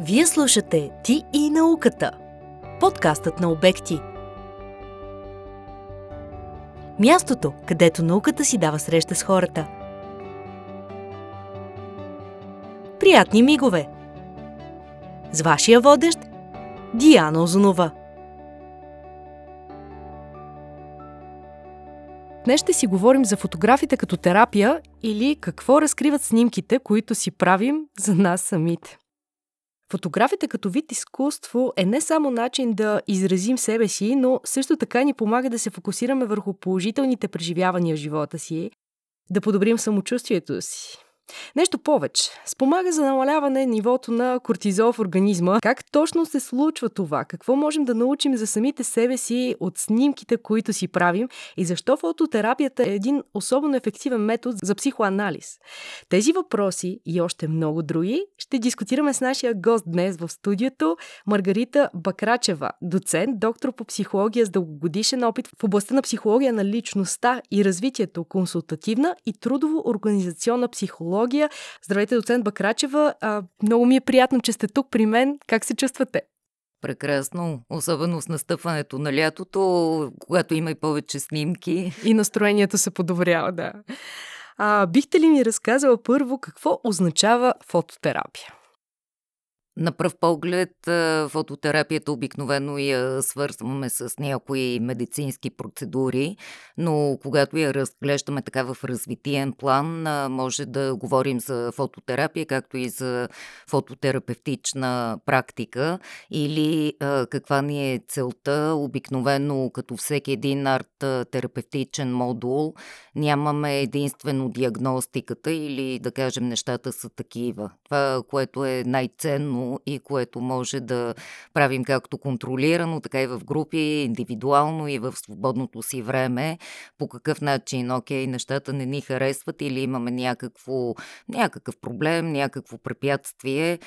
Вие слушате Ти и науката. Подкастът на обекти. Мястото, където науката си дава среща с хората. Приятни мигове! С вашия водещ Диана Озунова. Днес ще си говорим за фотографите като терапия или какво разкриват снимките, които си правим за нас самите. Фотографията като вид изкуство е не само начин да изразим себе си, но също така ни помага да се фокусираме върху положителните преживявания в живота си, да подобрим самочувствието си, Нещо повече. Спомага за намаляване нивото на кортизол в организма. Как точно се случва това? Какво можем да научим за самите себе си от снимките, които си правим? И защо фототерапията е един особено ефективен метод за психоанализ? Тези въпроси и още много други ще дискутираме с нашия гост днес в студиото Маргарита Бакрачева, доцент, доктор по психология с дългогодишен опит в областта на психология на личността и развитието, консултативна и трудово-организационна психология психология. Здравейте, доцент Бакрачева. А, много ми е приятно, че сте тук при мен. Как се чувствате? Прекрасно, особено с настъпването на лятото, когато има и повече снимки. И настроението се подобрява, да. А, бихте ли ми разказала първо какво означава фототерапия? На пръв поглед фототерапията обикновено я свързваме с някои медицински процедури, но когато я разглеждаме така в развитиен план, може да говорим за фототерапия, както и за фототерапевтична практика или каква ни е целта. Обикновено, като всеки един арт-терапевтичен модул, нямаме единствено диагностиката или да кажем нещата са такива. Това, което е най-ценно и което може да правим както контролирано, така и в групи, индивидуално и в свободното си време. По какъв начин, окей, нещата не ни харесват или имаме някакво, някакъв проблем, някакво препятствие,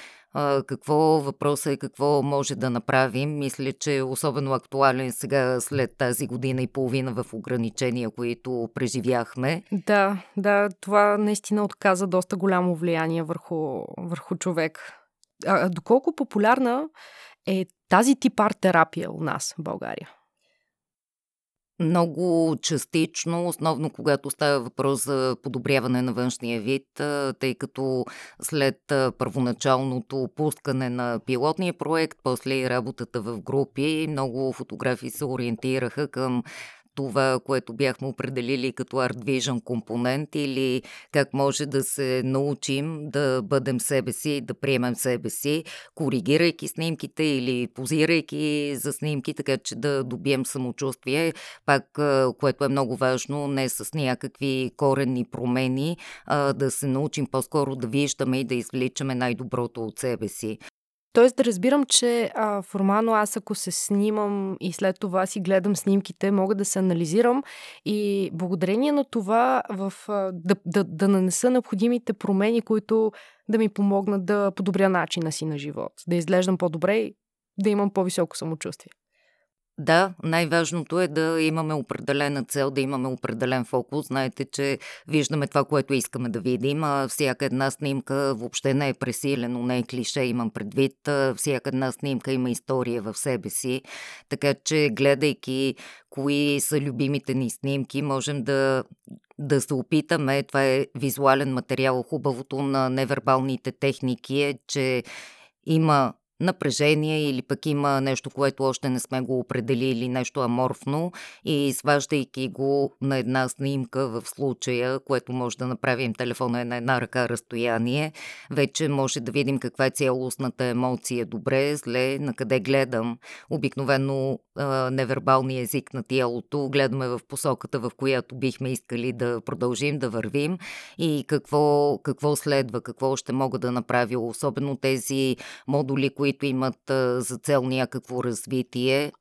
какво въпроса е какво може да направим. Мисля, че е особено актуален сега след тази година и половина в ограничения, които преживяхме. Да, да, това наистина отказа доста голямо влияние върху, върху човек а, доколко популярна е тази тип арт-терапия у нас в България? Много частично, основно когато става въпрос за подобряване на външния вид, тъй като след първоначалното пускане на пилотния проект, после и работата в групи, много фотографии се ориентираха към това, което бяхме определили като Art Vision компонент или как може да се научим да бъдем себе си, да приемем себе си, коригирайки снимките или позирайки за снимки, така че да добием самочувствие, пак, което е много важно, не с някакви коренни промени, а да се научим по-скоро да виждаме и да извличаме най-доброто от себе си. Тоест да разбирам, че а, формално аз ако се снимам и след това си гледам снимките, мога да се анализирам и благодарение на това в, а, да, да, да нанеса необходимите промени, които да ми помогнат да подобря начина си на живот, да изглеждам по-добре и да имам по-високо самочувствие. Да, най-важното е да имаме определена цел, да имаме определен фокус. Знаете, че виждаме това, което искаме да видим. Всяка една снимка въобще не е пресилено, не е клише, имам предвид. Всяка една снимка има история в себе си. Така че, гледайки кои са любимите ни снимки, можем да да се опитаме. Това е визуален материал. Хубавото на невербалните техники е, че има напрежение или пък има нещо, което още не сме го определили, нещо аморфно и сваждайки го на една снимка в случая, което може да направим телефона е на една ръка разстояние, вече може да видим каква е цялостната емоция, добре, зле, на къде гледам. Обикновено невербалния език на тялото, гледаме в посоката, в която бихме искали да продължим да вървим. И какво, какво следва, какво ще мога да направя, особено тези модули, които които имат за цел някакво развитие.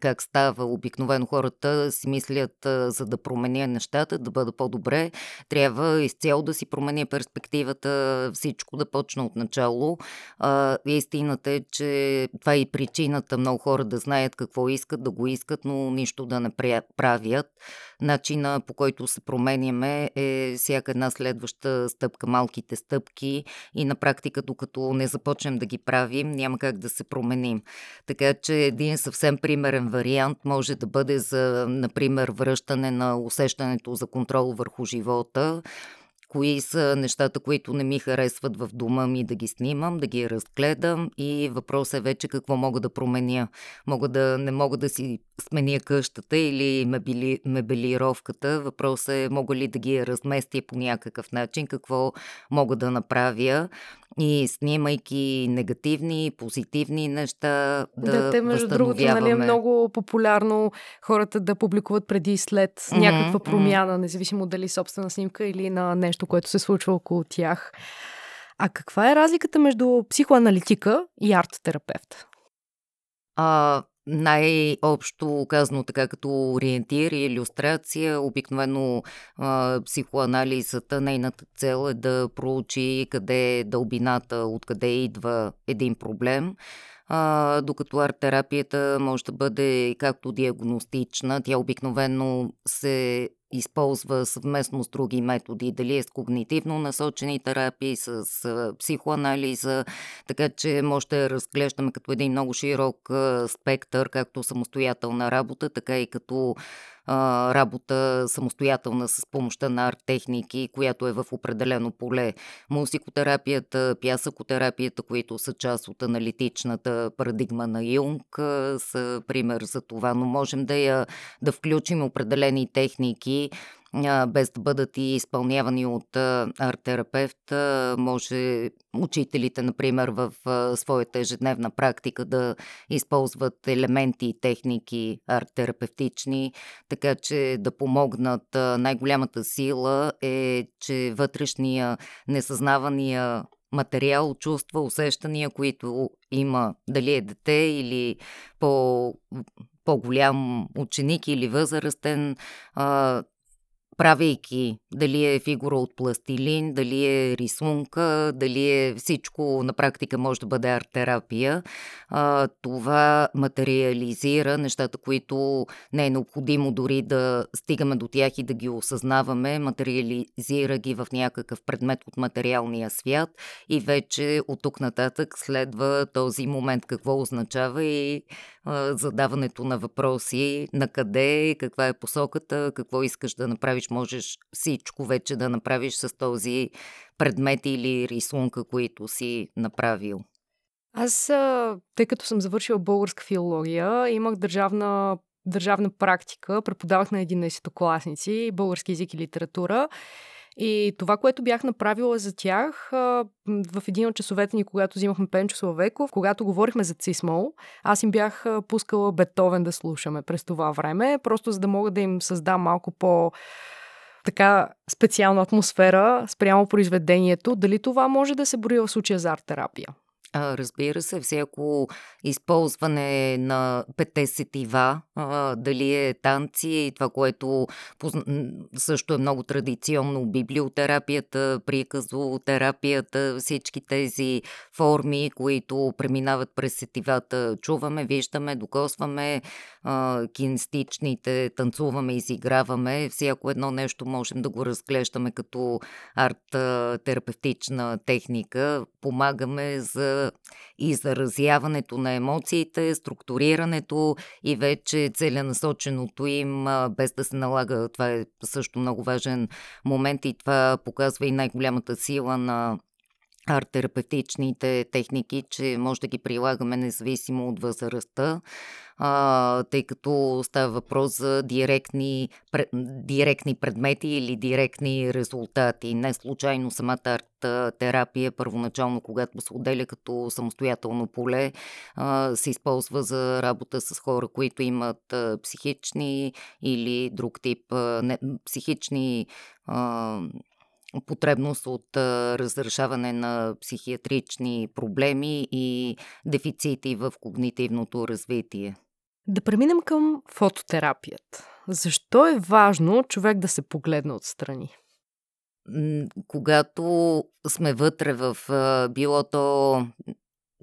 Как става? Обикновено хората си мислят, за да променя нещата, да бъда по-добре, трябва изцяло да си променя перспективата, всичко да почне от начало. истината е, че това е и причината много хора да знаят какво искат, да го искат, но нищо да не правят. Начина по който се променяме е всяка една следваща стъпка, малките стъпки и на практика, докато не започнем да ги правим, няма как да се променим. Така че един съвсем примерен вариант може да бъде за, например, връщане на усещането за контрол върху живота, кои са нещата, които не ми харесват в дома ми да ги снимам, да ги разгледам и въпросът е вече какво мога да променя. Мога да, не мога да си сменя къщата или мебели, мебелировката. Въпросът е мога ли да ги разместя по някакъв начин, какво мога да направя и снимайки негативни, позитивни неща да Да, те между другото, нали, е много популярно хората да публикуват преди и след mm-hmm, някаква промяна, mm-hmm. независимо дали собствена снимка или на нещо, което се случва около тях. А каква е разликата между психоаналитика и арт-терапевт? А, най-общо казано така като ориентир и иллюстрация, обикновено а, психоанализата, нейната цел е да проучи къде е дълбината, откъде идва един проблем. А, докато арт-терапията може да бъде както диагностична, тя обикновено се използва съвместно с други методи, дали е с когнитивно насочени терапии, с психоанализа, така че може да разглеждаме като един много широк спектър, както самостоятелна работа, така и като работа самостоятелна с помощта на арт-техники, която е в определено поле. Музикотерапията, пясъкотерапията, които са част от аналитичната парадигма на Юнг, са пример за това, но можем да я да включим определени техники, без да бъдат и изпълнявани от арт-терапевт. Може учителите, например, в своята ежедневна практика да използват елементи и техники арт-терапевтични, така че да помогнат. Най-голямата сила е, че вътрешния, несъзнавания материал, чувства, усещания, които има, дали е дете или по, по-голям ученик или възрастен, правейки дали е фигура от пластилин, дали е рисунка, дали е всичко на практика може да бъде арт-терапия. Това материализира нещата, които не е необходимо дори да стигаме до тях и да ги осъзнаваме, материализира ги в някакъв предмет от материалния свят и вече от тук нататък следва този момент какво означава и задаването на въпроси на къде, каква е посоката, какво искаш да направиш можеш всичко вече да направиш с този предмет или рисунка, които си направил. Аз, тъй като съм завършила българска филология, имах държавна, държавна практика, преподавах на 11-класници български язик и литература. И това, което бях направила за тях в един от часовете ни, когато взимахме Пенчо Славеков, когато говорихме за Цисмол, аз им бях пускала Бетовен да слушаме през това време, просто за да мога да им създам малко по така специална атмосфера спрямо произведението, дали това може да се брои в случая за арт-терапия? А, разбира се, всяко използване на пете сетива, а, дали е танци, това, което също е много традиционно, библиотерапията, приказотерапията, всички тези форми, които преминават през сетивата, чуваме, виждаме, докосваме, а, кинестичните, танцуваме, изиграваме. Всяко едно нещо можем да го разглеждаме като арт-терапевтична техника. Помагаме за и заразяването на емоциите, структурирането и вече целенасоченото им, без да се налага. Това е също много важен момент и това показва и най-голямата сила на арт-терапевтичните техники, че може да ги прилагаме независимо от възрастта, а, тъй като става въпрос за директни, директни предмети или директни резултати. Не случайно самата арт-терапия, първоначално, когато се отделя като самостоятелно поле, а, се използва за работа с хора, които имат а, психични или друг тип а, не, психични а, потребност от а, разрешаване на психиатрични проблеми и дефицити в когнитивното развитие. Да преминем към фототерапията. Защо е важно човек да се погледне отстрани? Когато сме вътре в било то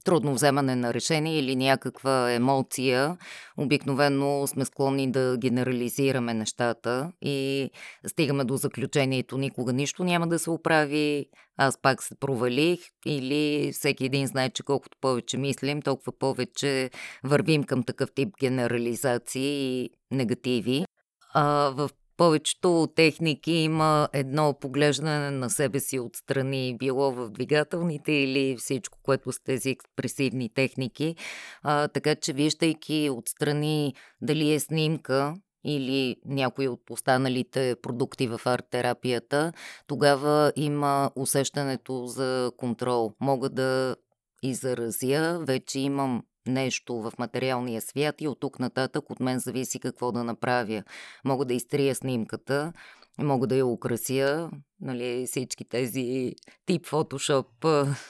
трудно вземане на решение или някаква емоция, обикновено сме склонни да генерализираме нещата и стигаме до заключението никога нищо няма да се оправи, аз пак се провалих или всеки един знае, че колкото повече мислим, толкова повече вървим към такъв тип генерализации и негативи. А, в повечето техники има едно поглеждане на себе си отстрани, било в двигателните или всичко, което с тези експресивни техники. А, така че, виждайки отстрани дали е снимка или някои от останалите продукти в арт-терапията, тогава има усещането за контрол. Мога да изразя, вече имам нещо в материалния свят и от тук нататък от мен зависи какво да направя. Мога да изтрия снимката, мога да я украся, нали, всички тези тип фотошоп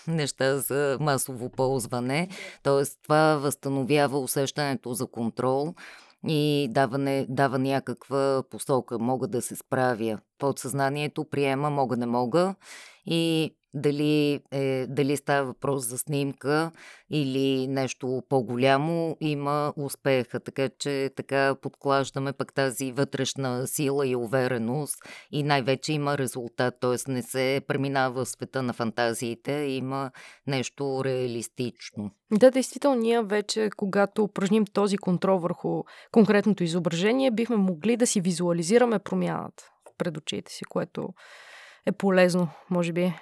неща за масово ползване. Тоест това възстановява усещането за контрол и дава, дава някаква посока. Мога да се справя. Подсъзнанието приема, мога, не мога и дали, е, дали става въпрос за снимка или нещо по-голямо, има успеха. Така че така подклаждаме пък тази вътрешна сила и увереност и най-вече има резултат, т.е. не се преминава в света на фантазиите, има нещо реалистично. Да, действително, ние вече, когато упражним този контрол върху конкретното изображение, бихме могли да си визуализираме промяната пред очите си, което е полезно, може би.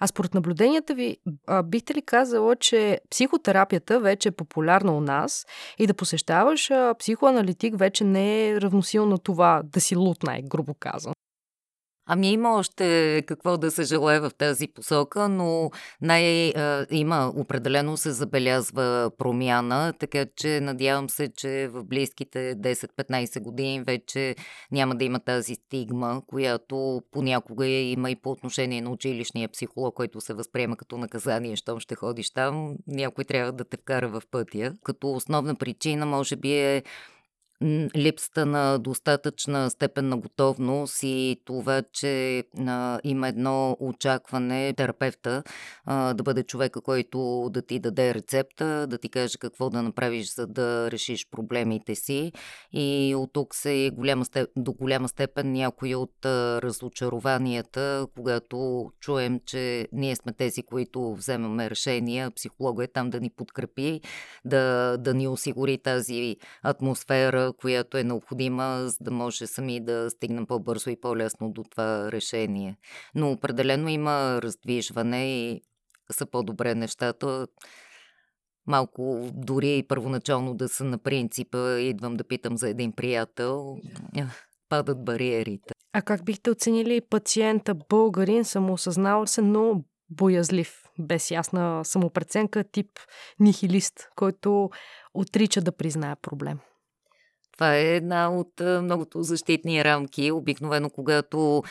А според наблюденията ви, бихте ли казала, че психотерапията вече е популярна у нас и да посещаваш психоаналитик вече не е равносилно на това да си лут, най-грубо казано? Ами има още какво да се желая в тази посока, но най- има определено се забелязва промяна, така че надявам се, че в близките 10-15 години вече няма да има тази стигма, която понякога има и по отношение на училищния психолог, който се възприема като наказание, щом ще ходиш там, някой трябва да те вкара в пътя. Като основна причина може би е липсата на достатъчна степен на готовност и това, че а, има едно очакване терапевта а, да бъде човека, който да ти даде рецепта, да ти каже какво да направиш, за да решиш проблемите си. И от тук се голяма степ, до голяма степен някои от а, разочарованията, когато чуем, че ние сме тези, които вземаме решения, психолога е там да ни подкрепи, да, да ни осигури тази атмосфера, която е необходима, за да може сами да стигнем по-бързо и по-лесно до това решение. Но определено има раздвижване и са по-добре нещата. Малко дори и първоначално да са на принципа, идвам да питам за един приятел, падат бариерите. А как бихте оценили пациента българин, самоосъзнал се, но боязлив, без ясна самопреценка, тип нихилист, който отрича да признае проблем? Това е една от многото защитни рамки. Обикновено, когато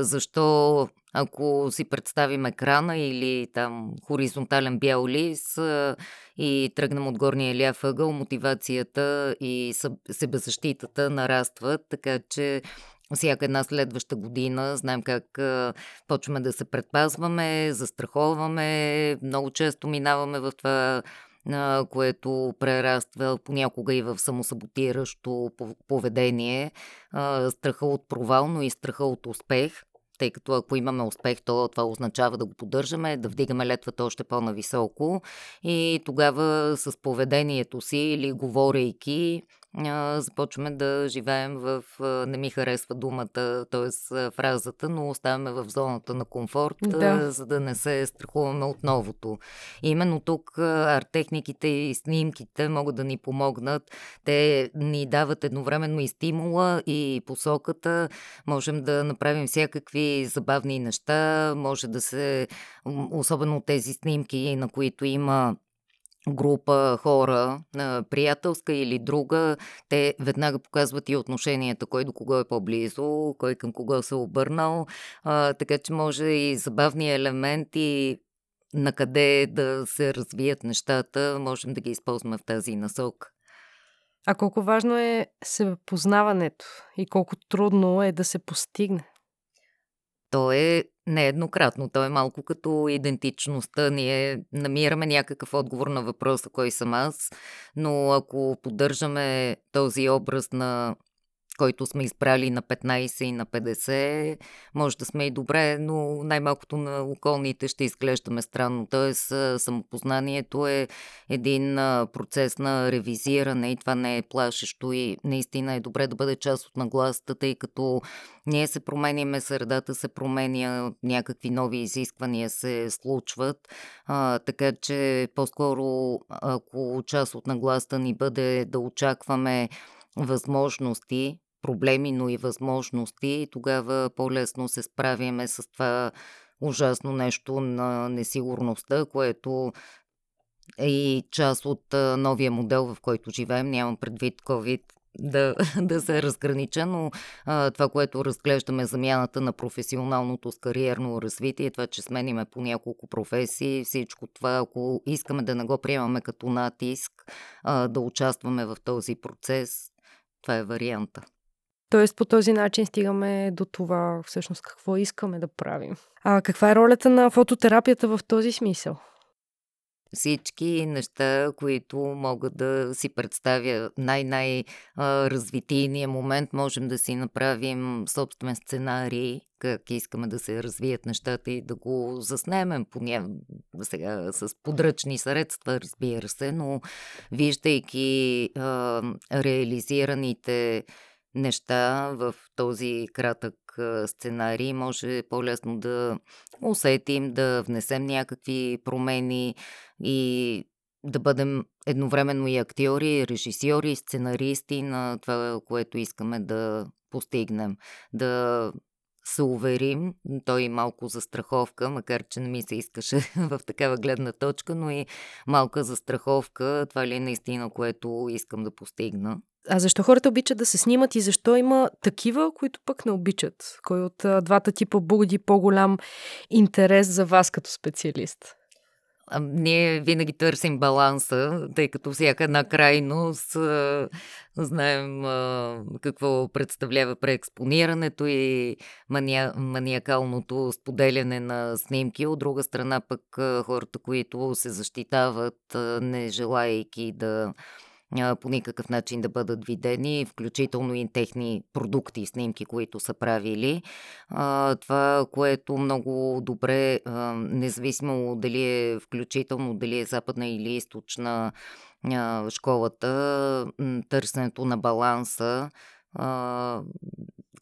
защо ако си представим екрана или там хоризонтален бял лист а, и тръгнем от горния ляв ъгъл, мотивацията и себезащитата нарастват, така че всяка една следваща година знаем как а, почваме да се предпазваме, застраховаме, много често минаваме в това което прераства понякога и в самосаботиращо поведение, страха от провал, но и страха от успех. Тъй като ако имаме успех, то това означава да го поддържаме, да вдигаме летвата още по-нависоко. И тогава с поведението си или говорейки а, започваме да живеем в, а, не ми харесва думата, т.е. фразата, но оставаме в зоната на комфорт, да. а, за да не се страхуваме от новото. И именно тук арт-техниките и снимките могат да ни помогнат. Те ни дават едновременно и стимула, и посоката. Можем да направим всякакви забавни неща, може да се, особено тези снимки, на които има група хора, приятелска или друга, те веднага показват и отношенията, кой до кого е по-близо, кой към кого се е обърнал, така че може и забавни елементи на къде да се развият нещата, можем да ги използваме в тази насок. А колко важно е себепознаването и колко трудно е да се постигне? То е нееднократно. То е малко като идентичността. Ние намираме някакъв отговор на въпроса кой съм аз, но ако поддържаме този образ на който сме избрали на 15 и на 50, може да сме и добре, но най-малкото на околните ще изглеждаме странно. Тоест, самопознанието е един процес на ревизиране и това не е плашещо и наистина е добре да бъде част от нагласата, тъй като ние се променяме, средата се променя, някакви нови изисквания се случват, а, така че по-скоро ако част от нагласта ни бъде да очакваме възможности, проблеми, но и възможности и тогава по-лесно се справяме с това ужасно нещо на несигурността, което е и част от новия модел, в който живеем. Нямам предвид COVID да, да се разгранича, но а, това, което разглеждаме, замяната на професионалното с кариерно развитие, това, че смениме по няколко професии, всичко това, ако искаме да не го приемаме като натиск, а, да участваме в този процес, това е варианта. Тоест по този начин стигаме до това всъщност какво искаме да правим. А каква е ролята на фототерапията в този смисъл? Всички неща, които могат да си представя най-най-развитийния момент, можем да си направим собствен сценарий, как искаме да се развият нещата и да го заснемем по ня... сега с подръчни средства, разбира се, но виждайки а, реализираните неща в този кратък сценарий, може по-лесно да усетим, да внесем някакви промени и да бъдем едновременно и актьори, режисьори, сценаристи на това, което искаме да постигнем. Да се уверим, той е малко застраховка, макар че не ми се искаше в такава гледна точка, но и малка застраховка, това ли е наистина, което искам да постигна. А защо хората обичат да се снимат и защо има такива, които пък не обичат? Кой от а, двата типа буди по-голям интерес за вас като специалист? А, ние винаги търсим баланса, тъй като всяка една крайност а, знаем а, какво представлява преекспонирането и мания, маниакалното споделяне на снимки. От друга страна пък а, хората, които се защитават, а, не желаяйки да по никакъв начин да бъдат видени, включително и техни продукти снимки, които са правили. Това, което много добре, независимо дали е включително, дали е западна или източна школата, търсенето на баланса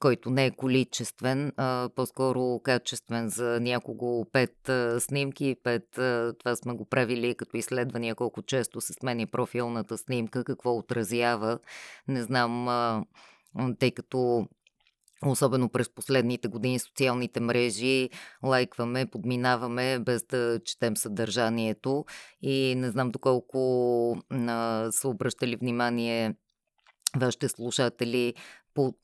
който не е количествен, а по-скоро качествен за някого пет а, снимки. Пет, а, това сме го правили като изследвания, колко често се сменя профилната снимка, какво отразява. Не знам, а, тъй като особено през последните години социалните мрежи, лайкваме, подминаваме, без да четем съдържанието и не знам доколко а, са обръщали внимание вашите слушатели по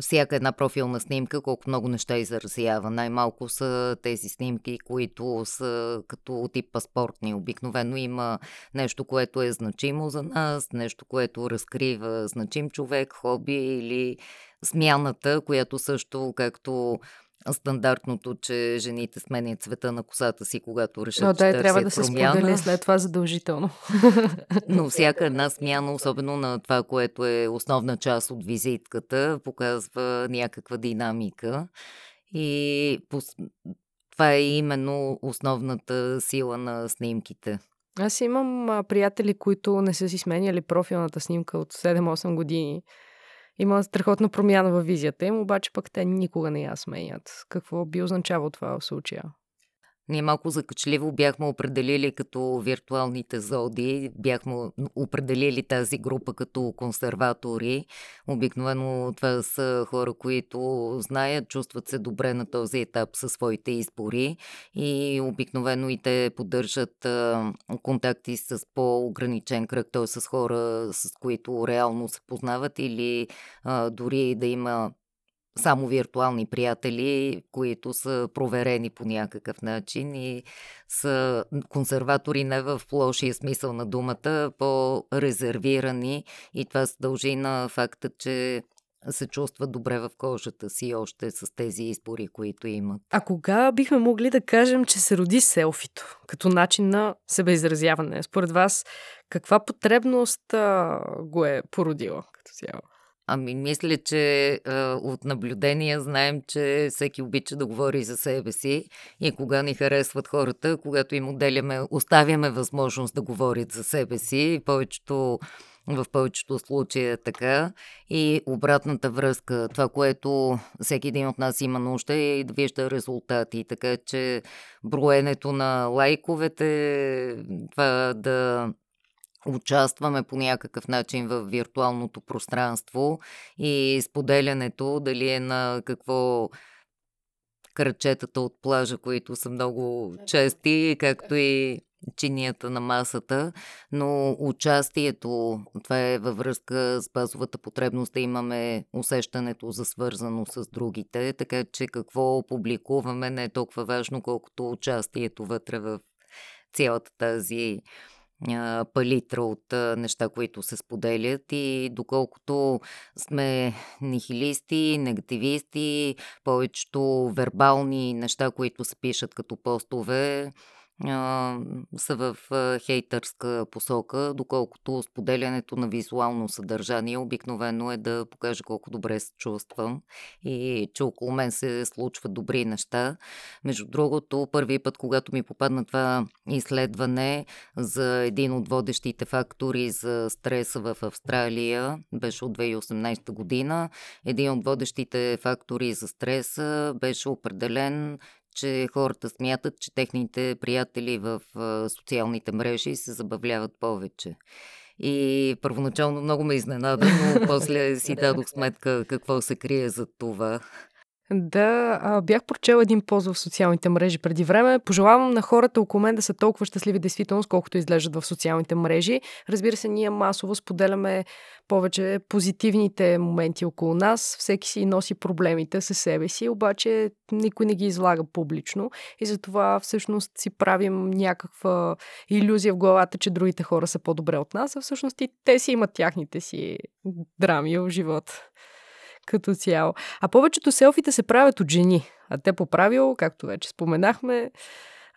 всяка една профилна снимка, колко много неща изразява. Най-малко са тези снимки, които са като тип паспортни. Обикновено има нещо, което е значимо за нас, нещо, което разкрива значим човек, хоби или смяната, която също, както стандартното, че жените сменят цвета на косата си, когато решат, Но, да, че трябва да се сподели след това задължително. Но всяка една смяна, особено на това, което е основна част от визитката, показва някаква динамика. И това е именно основната сила на снимките. Аз имам приятели, които не са си сменяли профилната снимка от 7-8 години има страхотна промяна във визията им, обаче пък те никога не я сменят. Какво би означавало това в случая? Ние малко закачливо бяхме определили като виртуалните зоди, бяхме определили тази група като консерватори. Обикновено това са хора, които знаят, чувстват се добре на този етап със своите избори и обикновено и те поддържат контакти с по-ограничен кръг, т.е. с хора, с които реално се познават или дори да има само виртуални приятели, които са проверени по някакъв начин и са консерватори не в лошия смисъл на думата, по-резервирани и това се дължи на факта, че се чувстват добре в кожата си още с тези избори, които имат. А кога бихме могли да кажем, че се роди селфито като начин на себеизразяване? Според вас, каква потребност а, го е породила като цяло? Ами, мисля, че а, от наблюдения знаем, че всеки обича да говори за себе си и кога ни харесват хората, когато им отделяме, оставяме възможност да говорят за себе си. Повечето в повечето случаи е така. И обратната връзка, това, което всеки един от нас има нужда е да вижда резултати. Така че броенето на лайковете, това да участваме по някакъв начин в виртуалното пространство и споделянето, дали е на какво кръчетата от плажа, които са много чести, както и чинията на масата, но участието, това е във връзка с базовата потребност да имаме усещането за свързано с другите, така че какво публикуваме не е толкова важно, колкото участието вътре в цялата тази палитра от неща, които се споделят. И доколкото сме нихилисти, негативисти, повечето вербални неща, които се пишат като постове, са в хейтърска посока, доколкото споделянето на визуално съдържание обикновено е да покаже колко добре се чувствам и че около мен се случват добри неща. Между другото, първи път, когато ми попадна това изследване за един от водещите фактори за стреса в Австралия, беше от 2018 година, един от водещите фактори за стреса беше определен че хората смятат, че техните приятели в социалните мрежи се забавляват повече. И първоначално много ме изненада, но после си дадох сметка какво се крие за това. Да, бях прочел един пост в социалните мрежи преди време. Пожелавам на хората около мен да са толкова щастливи действително, колкото изглеждат в социалните мрежи. Разбира се, ние масово споделяме повече позитивните моменти около нас. Всеки си носи проблемите със себе си, обаче никой не ги излага публично. И затова всъщност си правим някаква иллюзия в главата, че другите хора са по-добре от нас, а всъщност и те си имат тяхните си драми в живота като цяло. А повечето селфите се правят от жени. А те по правило, както вече споменахме,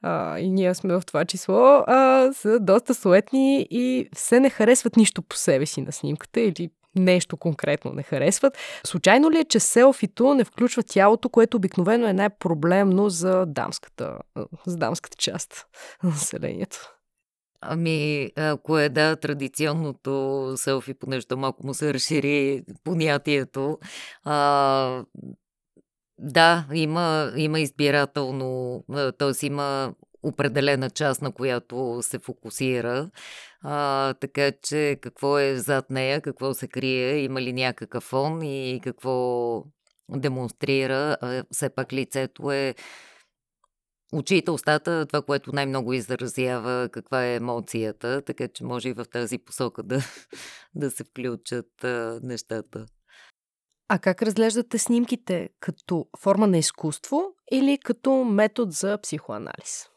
а, и ние сме в това число, а, са доста суетни и все не харесват нищо по себе си на снимката или нещо конкретно не харесват. Случайно ли е, че селфито не включва тялото, което обикновено е най-проблемно за дамската, за дамската част на населението? Ами, ако е да, традиционното селфи, понеже малко му се разшири понятието, а, да, има, има избирателно, т.е. има определена част, на която се фокусира. А, така че какво е зад нея, какво се крие, има ли някакъв фон и какво демонстрира. А, все пак лицето е очите, устата, това, което най-много изразява каква е емоцията, така че може и в тази посока да, да се включат а, нещата. А как разглеждате снимките? Като форма на изкуство или като метод за психоанализ?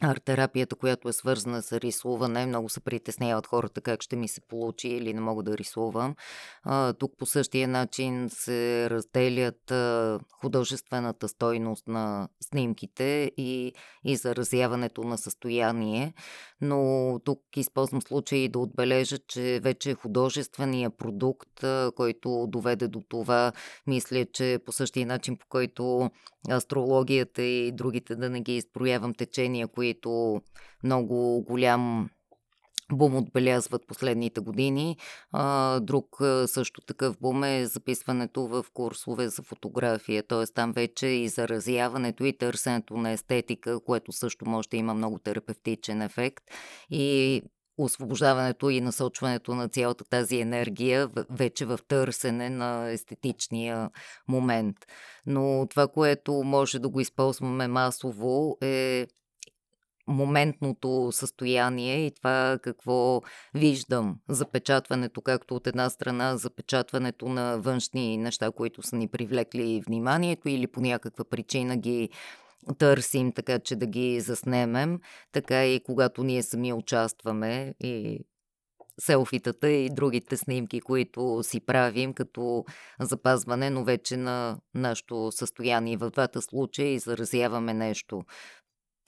Арт-терапията, която е свързана с рисуване. Много се притесняват хората как ще ми се получи или не мога да рисувам. А, тук по същия начин се разделят а, художествената стойност на снимките и, и заразяването на състояние. Но тук използвам случай да отбележа, че вече художествения продукт, а, който доведе до това, мисля, че по същия начин, по който астрологията и другите, да не ги изпроявам течения, които много голям бум отбелязват последните години. друг също такъв бум е записването в курсове за фотография, т.е. там вече и заразяването и търсенето на естетика, което също може да има много терапевтичен ефект. И освобождаването и насочването на цялата тази енергия вече в търсене на естетичния момент. Но това, което може да го използваме масово е моментното състояние и това какво виждам. Запечатването, както от една страна, запечатването на външни неща, които са ни привлекли вниманието или по някаква причина ги търсим, така че да ги заснемем, така и когато ние сами участваме и селфитата и другите снимки, които си правим като запазване, но вече на нашето състояние. В двата случая изразяваме нещо,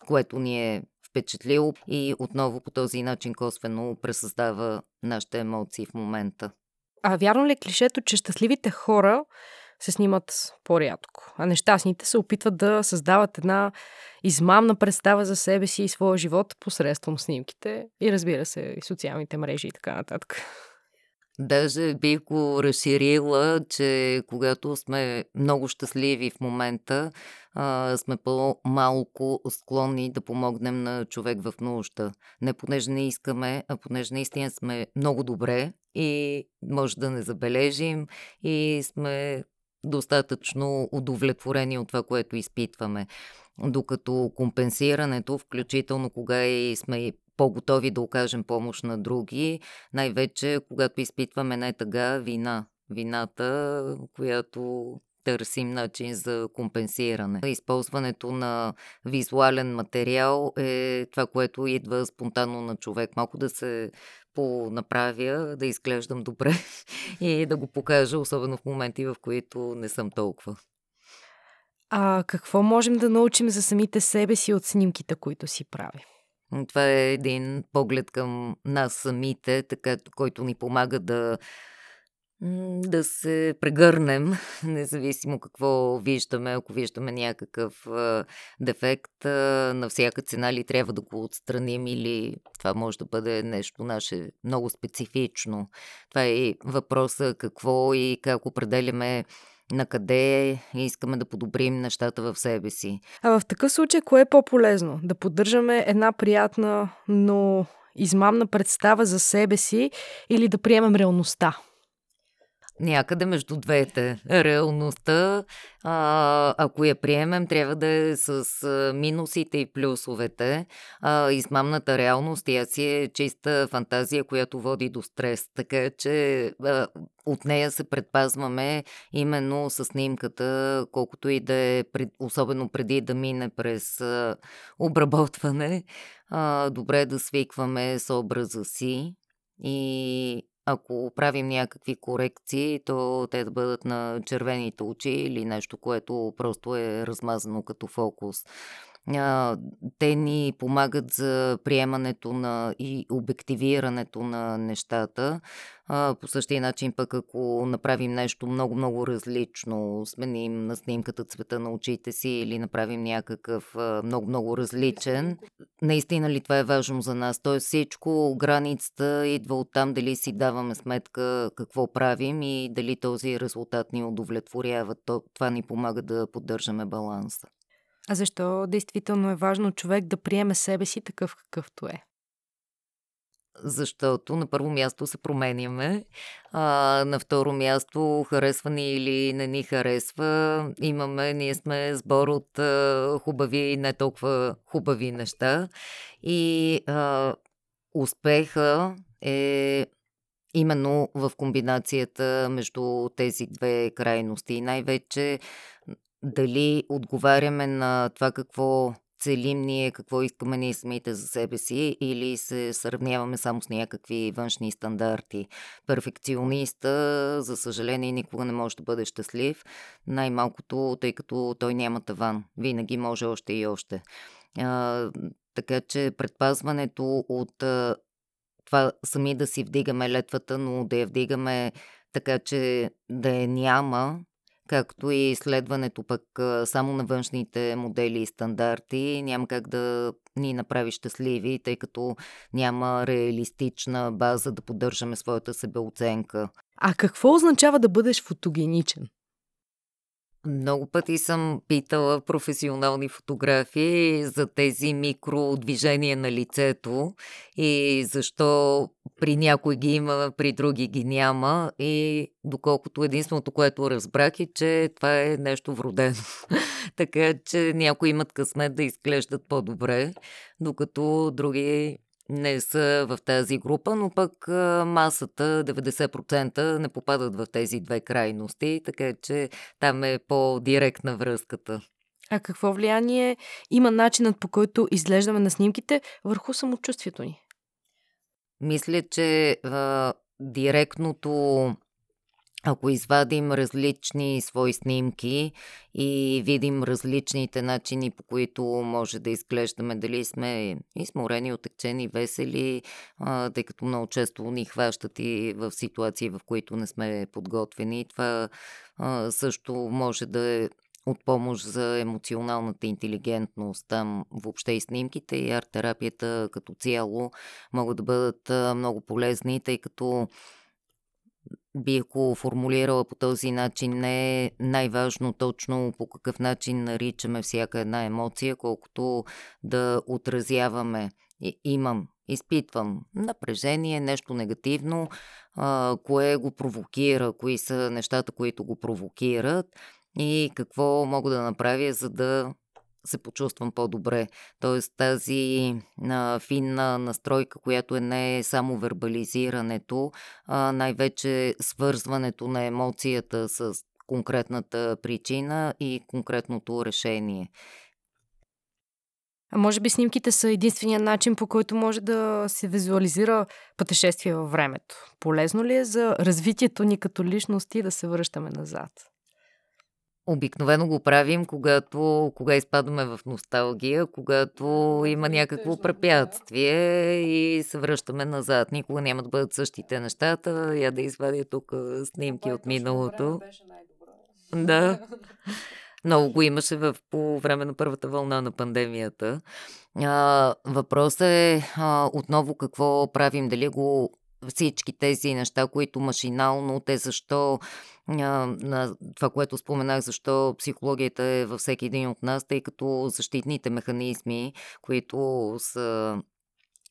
което ни е впечатлило и отново по този начин косвено пресъздава нашите емоции в момента. А вярно ли е клишето, че щастливите хора се снимат по-рядко, а нещастните се опитват да създават една измамна представа за себе си и своя живот посредством снимките и разбира се и социалните мрежи и така нататък. Даже бих го разширила, че когато сме много щастливи в момента, а, сме по-малко склонни да помогнем на човек в нужда. Не понеже не искаме, а понеже наистина сме много добре и може да не забележим и сме достатъчно удовлетворени от това, което изпитваме. Докато компенсирането, включително кога и сме по-готови да окажем помощ на други, най-вече когато изпитваме не тъга вина. Вината, която търсим начин за компенсиране. Използването на визуален материал е това, което идва спонтанно на човек. Малко да се понаправя, да изглеждам добре и да го покажа, особено в моменти, в които не съм толкова. А какво можем да научим за самите себе си от снимките, които си прави? Това е един поглед към нас самите, така, който ни помага да да се прегърнем, независимо какво виждаме. Ако виждаме някакъв дефект, на всяка цена ли трябва да го отстраним или това може да бъде нещо наше много специфично. Това е въпроса какво и как определяме на къде искаме да подобрим нещата в себе си. А в такъв случай, кое е по-полезно? Да поддържаме една приятна, но измамна представа за себе си или да приемем реалността? Някъде между двете. Реалността, а, ако я приемем, трябва да е с минусите и плюсовете. А, измамната реалност, тя си е чиста фантазия, която води до стрес. Така че а, от нея се предпазваме именно с снимката, колкото и да е, пред, особено преди да мине през а, обработване. А, добре да свикваме с образа си и ако правим някакви корекции, то те да бъдат на червените очи или нещо, което просто е размазано като фокус. А, те ни помагат за приемането на и обективирането на нещата. А, по същия начин пък ако направим нещо много-много различно, сменим на снимката цвета на очите си или направим някакъв много-много различен, наистина ли това е важно за нас? Тоест всичко, границата идва от там дали си даваме сметка какво правим и дали този резултат ни удовлетворява. Това ни помага да поддържаме баланса. А защо действително е важно човек да приеме себе си такъв какъвто е? Защото на първо място се променяме, а на второ място харесва ни или не ни харесва. Имаме, ние сме сбор от а, хубави и не толкова хубави неща. И а, успеха е именно в комбинацията между тези две крайности. Най-вече дали отговаряме на това какво целим ние, какво искаме ние самите за себе си или се сравняваме само с някакви външни стандарти. Перфекциониста, за съжаление, никога не може да бъде щастлив, най-малкото, тъй като той няма таван. Винаги може още и още. А, така че предпазването от а, това сами да си вдигаме летвата, но да я вдигаме така, че да я няма, както и изследването пък само на външните модели и стандарти няма как да ни направи щастливи, тъй като няма реалистична база да поддържаме своята себеоценка. А какво означава да бъдеш фотогеничен? Много пъти съм питала професионални фотографии за тези микродвижения на лицето и защо при някой ги има, при други ги няма и доколкото единственото, което разбрах е, че това е нещо вродено. така че някои имат късмет да изглеждат по-добре, докато други не са в тази група, но пък масата, 90% не попадат в тези две крайности, така че там е по-директна връзката. А какво влияние има начинът по който изглеждаме на снимките върху самочувствието ни? Мисля, че а, директното ако извадим различни свои снимки и видим различните начини, по които може да изглеждаме, дали сме изморени, отекчени, весели, тъй като много често ни хващат и в ситуации, в които не сме подготвени. Това също може да е от помощ за емоционалната интелигентност. Там въобще и снимките и арт-терапията като цяло могат да бъдат много полезни, тъй като бих го формулирала по този начин. Не е най-важно точно по какъв начин наричаме всяка една емоция, колкото да отразяваме. И, имам, изпитвам напрежение, нещо негативно, а, кое го провокира, кои са нещата, които го провокират и какво мога да направя, за да се почувствам по-добре. Тоест тази а, финна настройка, която е не само вербализирането, а най-вече свързването на емоцията с конкретната причина и конкретното решение. А може би снимките са единствения начин, по който може да се визуализира пътешествие във времето. Полезно ли е за развитието ни като личности да се връщаме назад? Обикновено го правим, когато кога изпадаме в носталгия, когато има някакво препятствие и се връщаме назад. Никога няма да бъдат същите нещата. Я да извадя тук снимки от миналото. Да. Много го имаше в, по време на първата вълна на пандемията. А, въпросът е а, отново какво правим, дали го всички тези неща, които машинално, те защо на това, което споменах, защо психологията е във всеки един от нас, тъй като защитните механизми, които са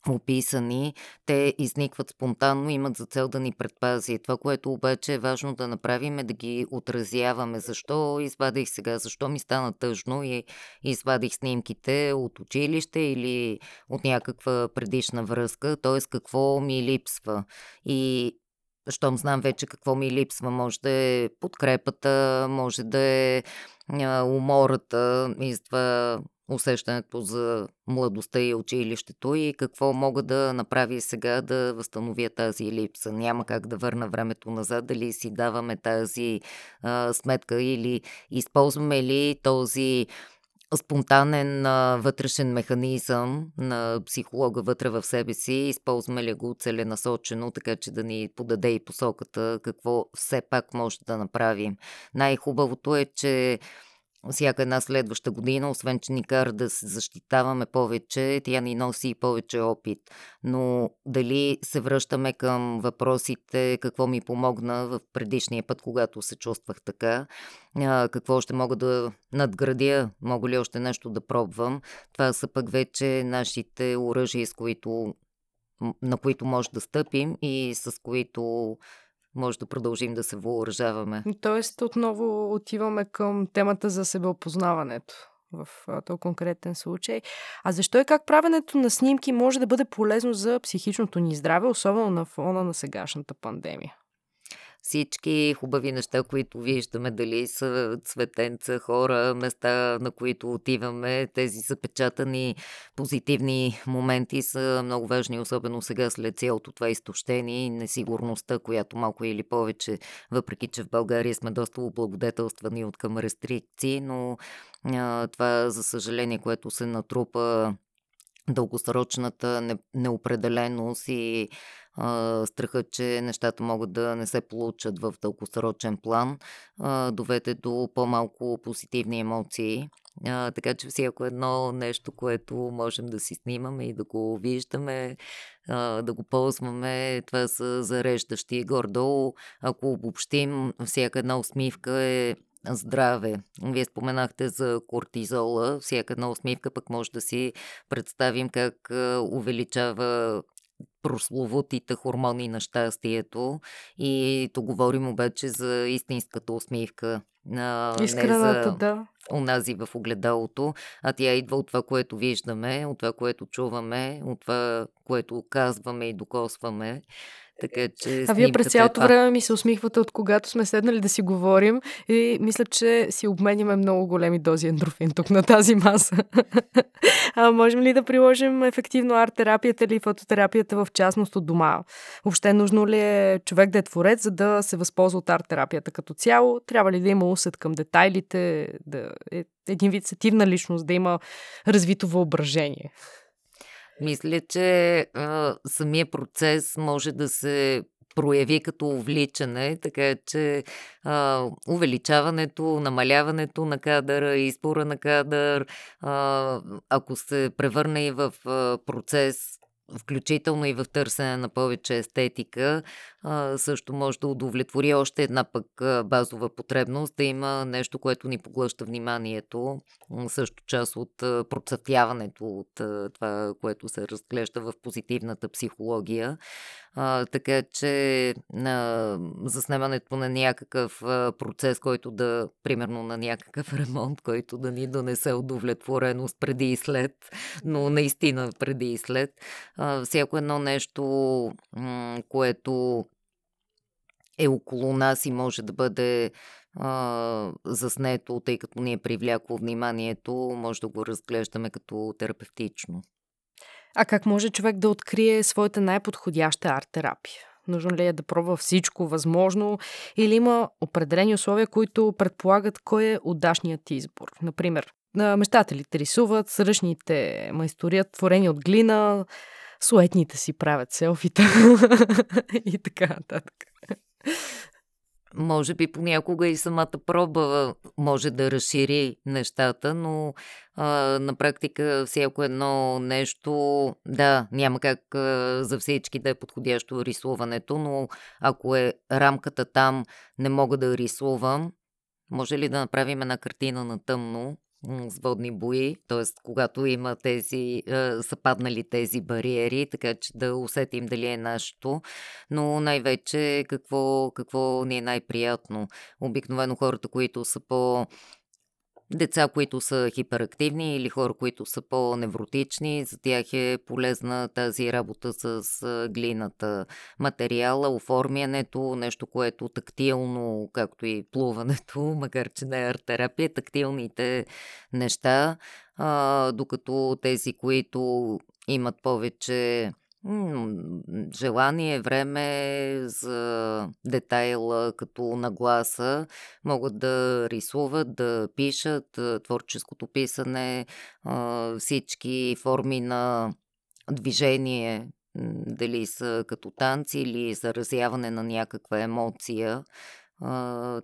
описани, те изникват спонтанно, имат за цел да ни предпази. Това, което обаче е важно да направим е да ги отразяваме. Защо извадих сега, защо ми стана тъжно и извадих снимките от училище или от някаква предишна връзка, т.е. какво ми липсва. И щом знам вече какво ми липсва, може да е подкрепата, може да е умората и усещането за младостта и училището и какво мога да направя сега да възстановя тази липса. Няма как да върна времето назад, дали си даваме тази а, сметка или използваме ли този спонтанен а, вътрешен механизъм на психолога вътре в себе си, използваме ли го целенасочено, така че да ни подаде и посоката какво все пак може да направим. Най-хубавото е, че всяка една следваща година, освен че ни кара да се защитаваме повече, тя ни носи и повече опит. Но дали се връщаме към въпросите какво ми помогна в предишния път, когато се чувствах така, какво още мога да надградя, мога ли още нещо да пробвам, това са пък вече нашите оръжия, с които на които може да стъпим и с които може да продължим да се въоръжаваме. Тоест, отново отиваме към темата за себеопознаването в този конкретен случай. А защо и как правенето на снимки може да бъде полезно за психичното ни здраве, особено на фона на сегашната пандемия? Всички хубави неща, които виждаме, дали са цветенца, хора, места, на които отиваме, тези запечатани позитивни моменти са много важни, особено сега след цялото това изтощение и несигурността, която малко или повече, въпреки че в България сме доста облагодетелствани от към рестрикции, но а, това, за съжаление, което се натрупа дългосрочната неопределеност и а, страха, че нещата могат да не се получат в дългосрочен план, а, доведе до по-малко позитивни емоции. А, така че всяко едно нещо, което можем да си снимаме и да го виждаме, а, да го ползваме, това са зареждащи. Гордо, ако обобщим, всяка една усмивка е здраве. Вие споменахте за кортизола. Всяка една усмивка пък може да си представим как увеличава прословутите хормони на щастието и то говорим обаче за истинската усмивка. А, Искрената, не за да. Онази в огледалото, а тя идва от това, което виждаме, от това, което чуваме, от това, което казваме и докосваме. Така че. А вие през цялото е време ми се усмихвате от когато сме седнали да си говорим и мисля, че си обмениме много големи дози ендрофин тук на тази маса. а можем ли да приложим ефективно арт-терапията или фототерапията в частност от дома? Въобще нужно ли е човек да е творец, за да се възползва от арт-терапията като цяло? Трябва ли да има усет към детайлите, да е един вид сетивна личност, да има развито въображение? Мисля, че а, самия процес може да се прояви като увличане, така че а, увеличаването, намаляването на кадър, избора на кадър, а, ако се превърне и в а, процес включително и в търсене на повече естетика, също може да удовлетвори още една пък базова потребност, да има нещо, което ни поглъща вниманието, също част от процъфтяването от това, което се разглежда в позитивната психология. А, така че а, заснемането на някакъв а, процес, който да, примерно на някакъв ремонт, който да ни донесе удовлетвореност преди и след, но наистина преди и след. А, всяко едно нещо, м- което е около нас и може да бъде а, заснето, тъй като ни е привлякло вниманието, може да го разглеждаме като терапевтично. А как може човек да открие своята най-подходяща арт-терапия? Нужно ли е да пробва всичко възможно или има определени условия, които предполагат кой е удачният избор? Например, мечтателите рисуват, сръчните майсторят творени от глина, суетните си правят селфита и така нататък. Може би понякога и самата проба може да разшири нещата, но а, на практика всяко едно нещо, да, няма как а, за всички да е подходящо рисуването, но ако е рамката там, не мога да рисувам, може ли да направим една картина на тъмно с водни бои, т.е. когато има тези, са паднали тези бариери, така че да усетим дали е нашето, но най-вече какво, какво ни е най-приятно. Обикновено хората, които са по Деца, които са хиперактивни или хора, които са по-невротични, за тях е полезна тази работа с глината. Материала, оформянето, нещо, което тактилно, както и плуването, макар че не е арт-терапия, тактилните неща, а, докато тези, които имат повече желание, време за детайла като нагласа, могат да рисуват, да пишат, творческото писане, всички форми на движение, дали са като танци или заразяване на някаква емоция,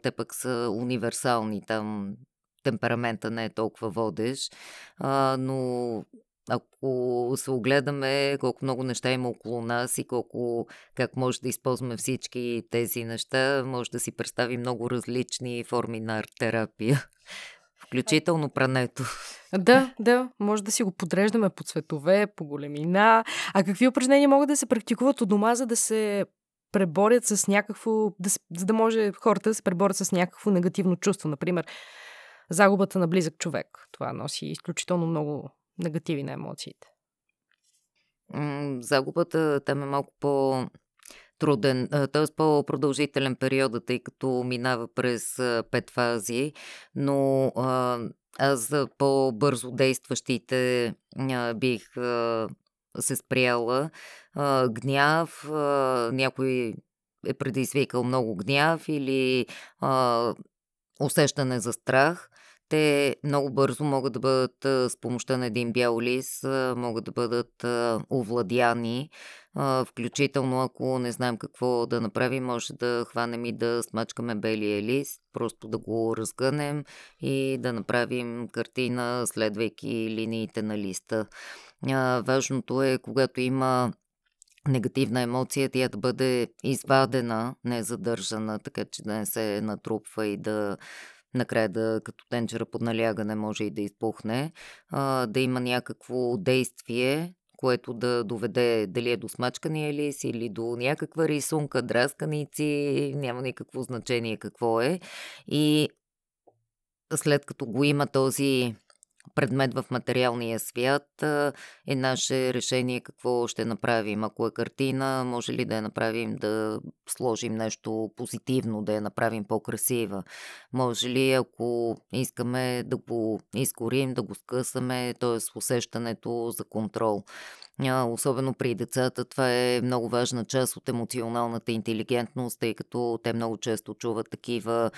те пък са универсални там темперамента не е толкова водещ, но ако се огледаме колко много неща има около нас и колко, как може да използваме всички тези неща, може да си представи много различни форми на арт-терапия. Включително прането. Да, да, може да си го подреждаме по цветове, по големина. А какви упражнения могат да се практикуват от дома, за да се преборят с някакво, да, за да може хората да се преборят с някакво негативно чувство. Например, загубата на близък човек. Това носи изключително много негативи на емоциите? Загубата там е малко по труден, т.е. по-продължителен период, тъй като минава през пет фази, но аз за по-бързо действащите бих се спряла. Гняв, някой е предизвикал много гняв или усещане за страх – те много бързо могат да бъдат с помощта на един бял лист, могат да бъдат овладяни, включително ако не знаем какво да направим, може да хванем и да смачкаме белия лист, просто да го разгънем и да направим картина, следвайки линиите на листа. Важното е, когато има негативна емоция, тя да бъде извадена, не задържана, така че да не се натрупва и да накрая да, като тенчера под налягане може и да изпухне, а, да има някакво действие, което да доведе дали е до смачкания лист или до някаква рисунка, драсканици, няма никакво значение какво е. И след като го има този предмет в материалния свят, е наше решение какво ще направим. Ако е картина, може ли да я направим да сложим нещо позитивно, да я направим по-красива? Може ли, ако искаме да го изкорим, да го скъсаме, т.е. усещането за контрол? Особено при децата това е много важна част от емоционалната интелигентност, тъй като те много често чуват такива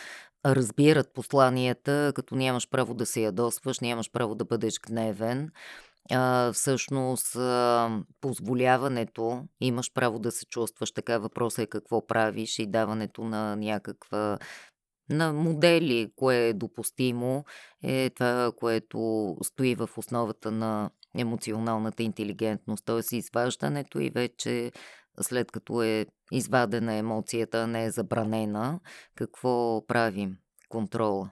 разбират посланията, като нямаш право да се ядосваш, нямаш право да бъдеш гневен. А, всъщност, а, позволяването, имаш право да се чувстваш така, въпросът е какво правиш и даването на някаква на модели, кое е допустимо, е това, което стои в основата на емоционалната интелигентност, т.е. изваждането и вече след като е извадена емоцията, не е забранена, какво правим? Контрола.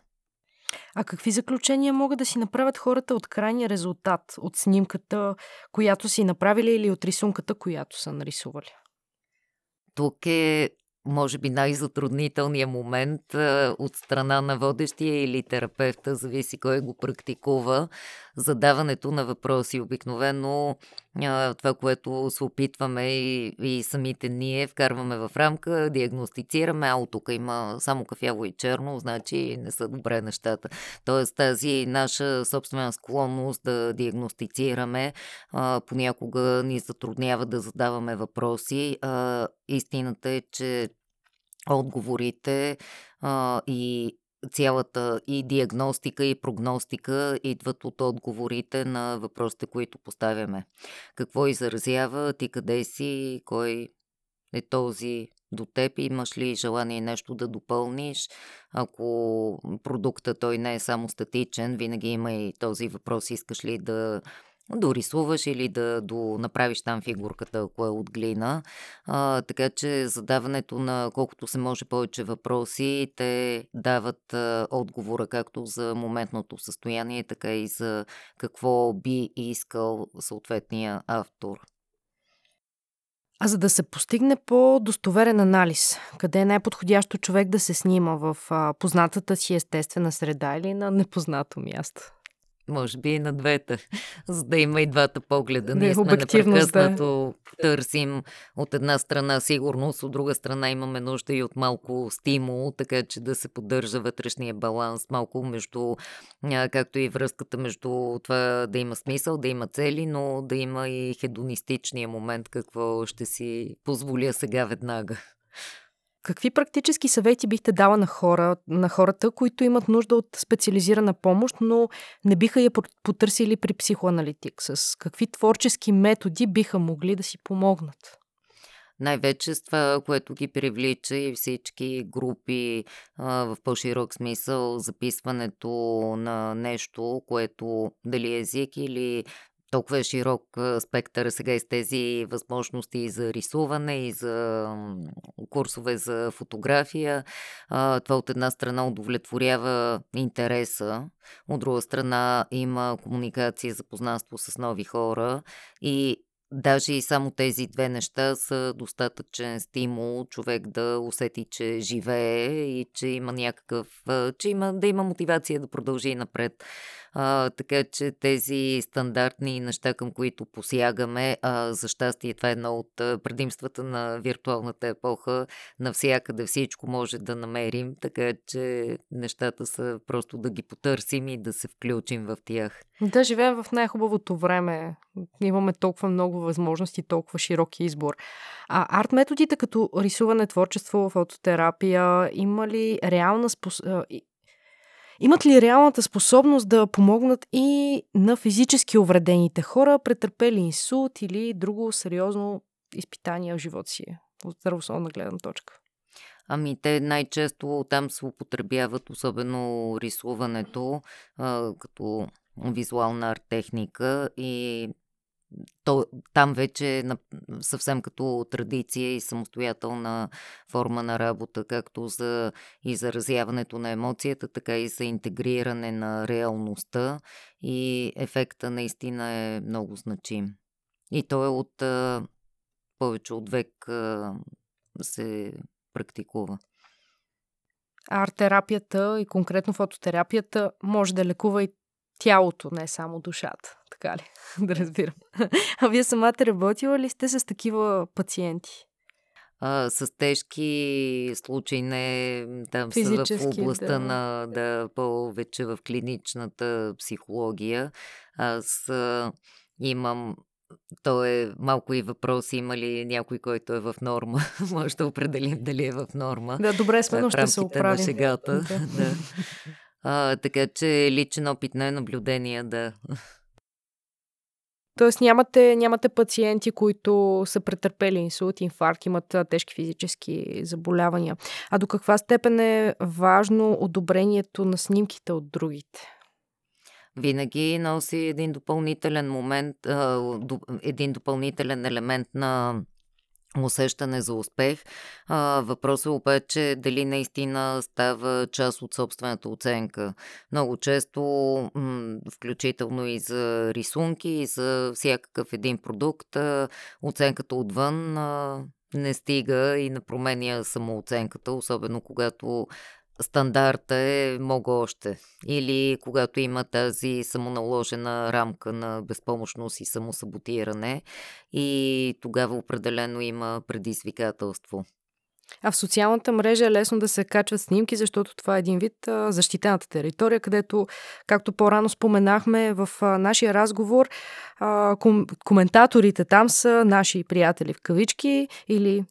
А какви заключения могат да си направят хората от крайния резултат, от снимката, която си направили или от рисунката, която са нарисували? Тук е може би най-затруднителният момент от страна на водещия или терапевта, зависи кой го практикува, задаването на въпроси. Обикновено това, което се опитваме и, и самите ние вкарваме в рамка, диагностицираме, а тук има само кафяво и черно, значи не са добре нещата. Тоест тази наша собствена склонност да диагностицираме понякога ни затруднява да задаваме въпроси. Истината е, че отговорите а, и цялата и диагностика, и прогностика идват от отговорите на въпросите, които поставяме. Какво изразява, ти къде си, кой е този до теб, имаш ли желание нещо да допълниш, ако продукта той не е само статичен, винаги има и този въпрос, искаш ли да дорисуваш или да направиш там фигурката, ако е от глина. А, така че задаването на колкото се може повече въпроси, те дават а, отговора както за моментното състояние, така и за какво би искал съответния автор. А за да се постигне по-достоверен анализ, къде е най-подходящо човек да се снима в а, познатата си естествена среда или на непознато място? Може би и на двете, за да има и двата погледа. Ние сме непрекъснато да. търсим от една страна сигурност, от друга страна имаме нужда и от малко стимул, така че да се поддържа вътрешния баланс, малко между, както и връзката между това да има смисъл, да има цели, но да има и хедонистичния момент, какво ще си позволя сега веднага. Какви практически съвети бихте дала на, хора, на хората, които имат нужда от специализирана помощ, но не биха я потърсили при психоаналитик? С какви творчески методи биха могли да си помогнат? най-вече с това, което ги привлича и всички групи а, в по-широк смисъл, записването на нещо, което дали език или толкова е широк спектър сега и с тези възможности за рисуване и за курсове за фотография. Това от една страна удовлетворява интереса, от друга страна има комуникация, запознанство с нови хора и Даже и само тези две неща са достатъчен стимул човек да усети, че живее и че има някакъв, че има, да има мотивация да продължи напред. А, така че тези стандартни неща, към които посягаме, а, за щастие това е едно от предимствата на виртуалната епоха. Навсякъде всичко може да намерим, така че нещата са просто да ги потърсим и да се включим в тях. Да, живеем в най-хубавото време. Имаме толкова много възможности, толкова широк избор. А арт методите като рисуване, творчество, фототерапия, има ли реална спос имат ли реалната способност да помогнат и на физически увредените хора, претърпели инсулт или друго сериозно изпитание в живота си от здравословна гледна точка? Ами те най-често там се употребяват, особено рисуването, а, като визуална арт техника и то, там вече е съвсем като традиция и самостоятелна форма на работа, както за изразяването на емоцията, така и за интегриране на реалността и ефекта наистина е много значим. И той е от а, повече от век а, се практикува. Арт-терапията и конкретно фототерапията може да лекува и тялото, не само душата. Така ли? да разбирам. А вие самата работила ли сте с такива пациенти? а, с тежки случаи, не там са в областта да. на да, повече в клиничната психология. Аз а, имам то е малко и въпрос, има ли някой, който е в норма. Може да определим дали е в норма. Да, добре сме, но ще се оправим. на шегата. Да. А, така че личен опит е наблюдение, да. Тоест нямате, нямате пациенти, които са претърпели инсулт, инфаркт, имат тежки физически заболявания. А до каква степен е важно одобрението на снимките от другите? Винаги носи един допълнителен момент, един допълнителен елемент на усещане за успех. А, въпросът е обаче дали наистина става част от собствената оценка. Много често, м- включително и за рисунки, и за всякакъв един продукт, а, оценката отвън а, не стига и не променя самооценката, особено когато стандарта е мога още. Или когато има тази самоналожена рамка на безпомощност и самосаботиране и тогава определено има предизвикателство. А в социалната мрежа е лесно да се качват снимки, защото това е един вид защитената територия, където, както по-рано споменахме в нашия разговор, коментаторите там са наши приятели в кавички или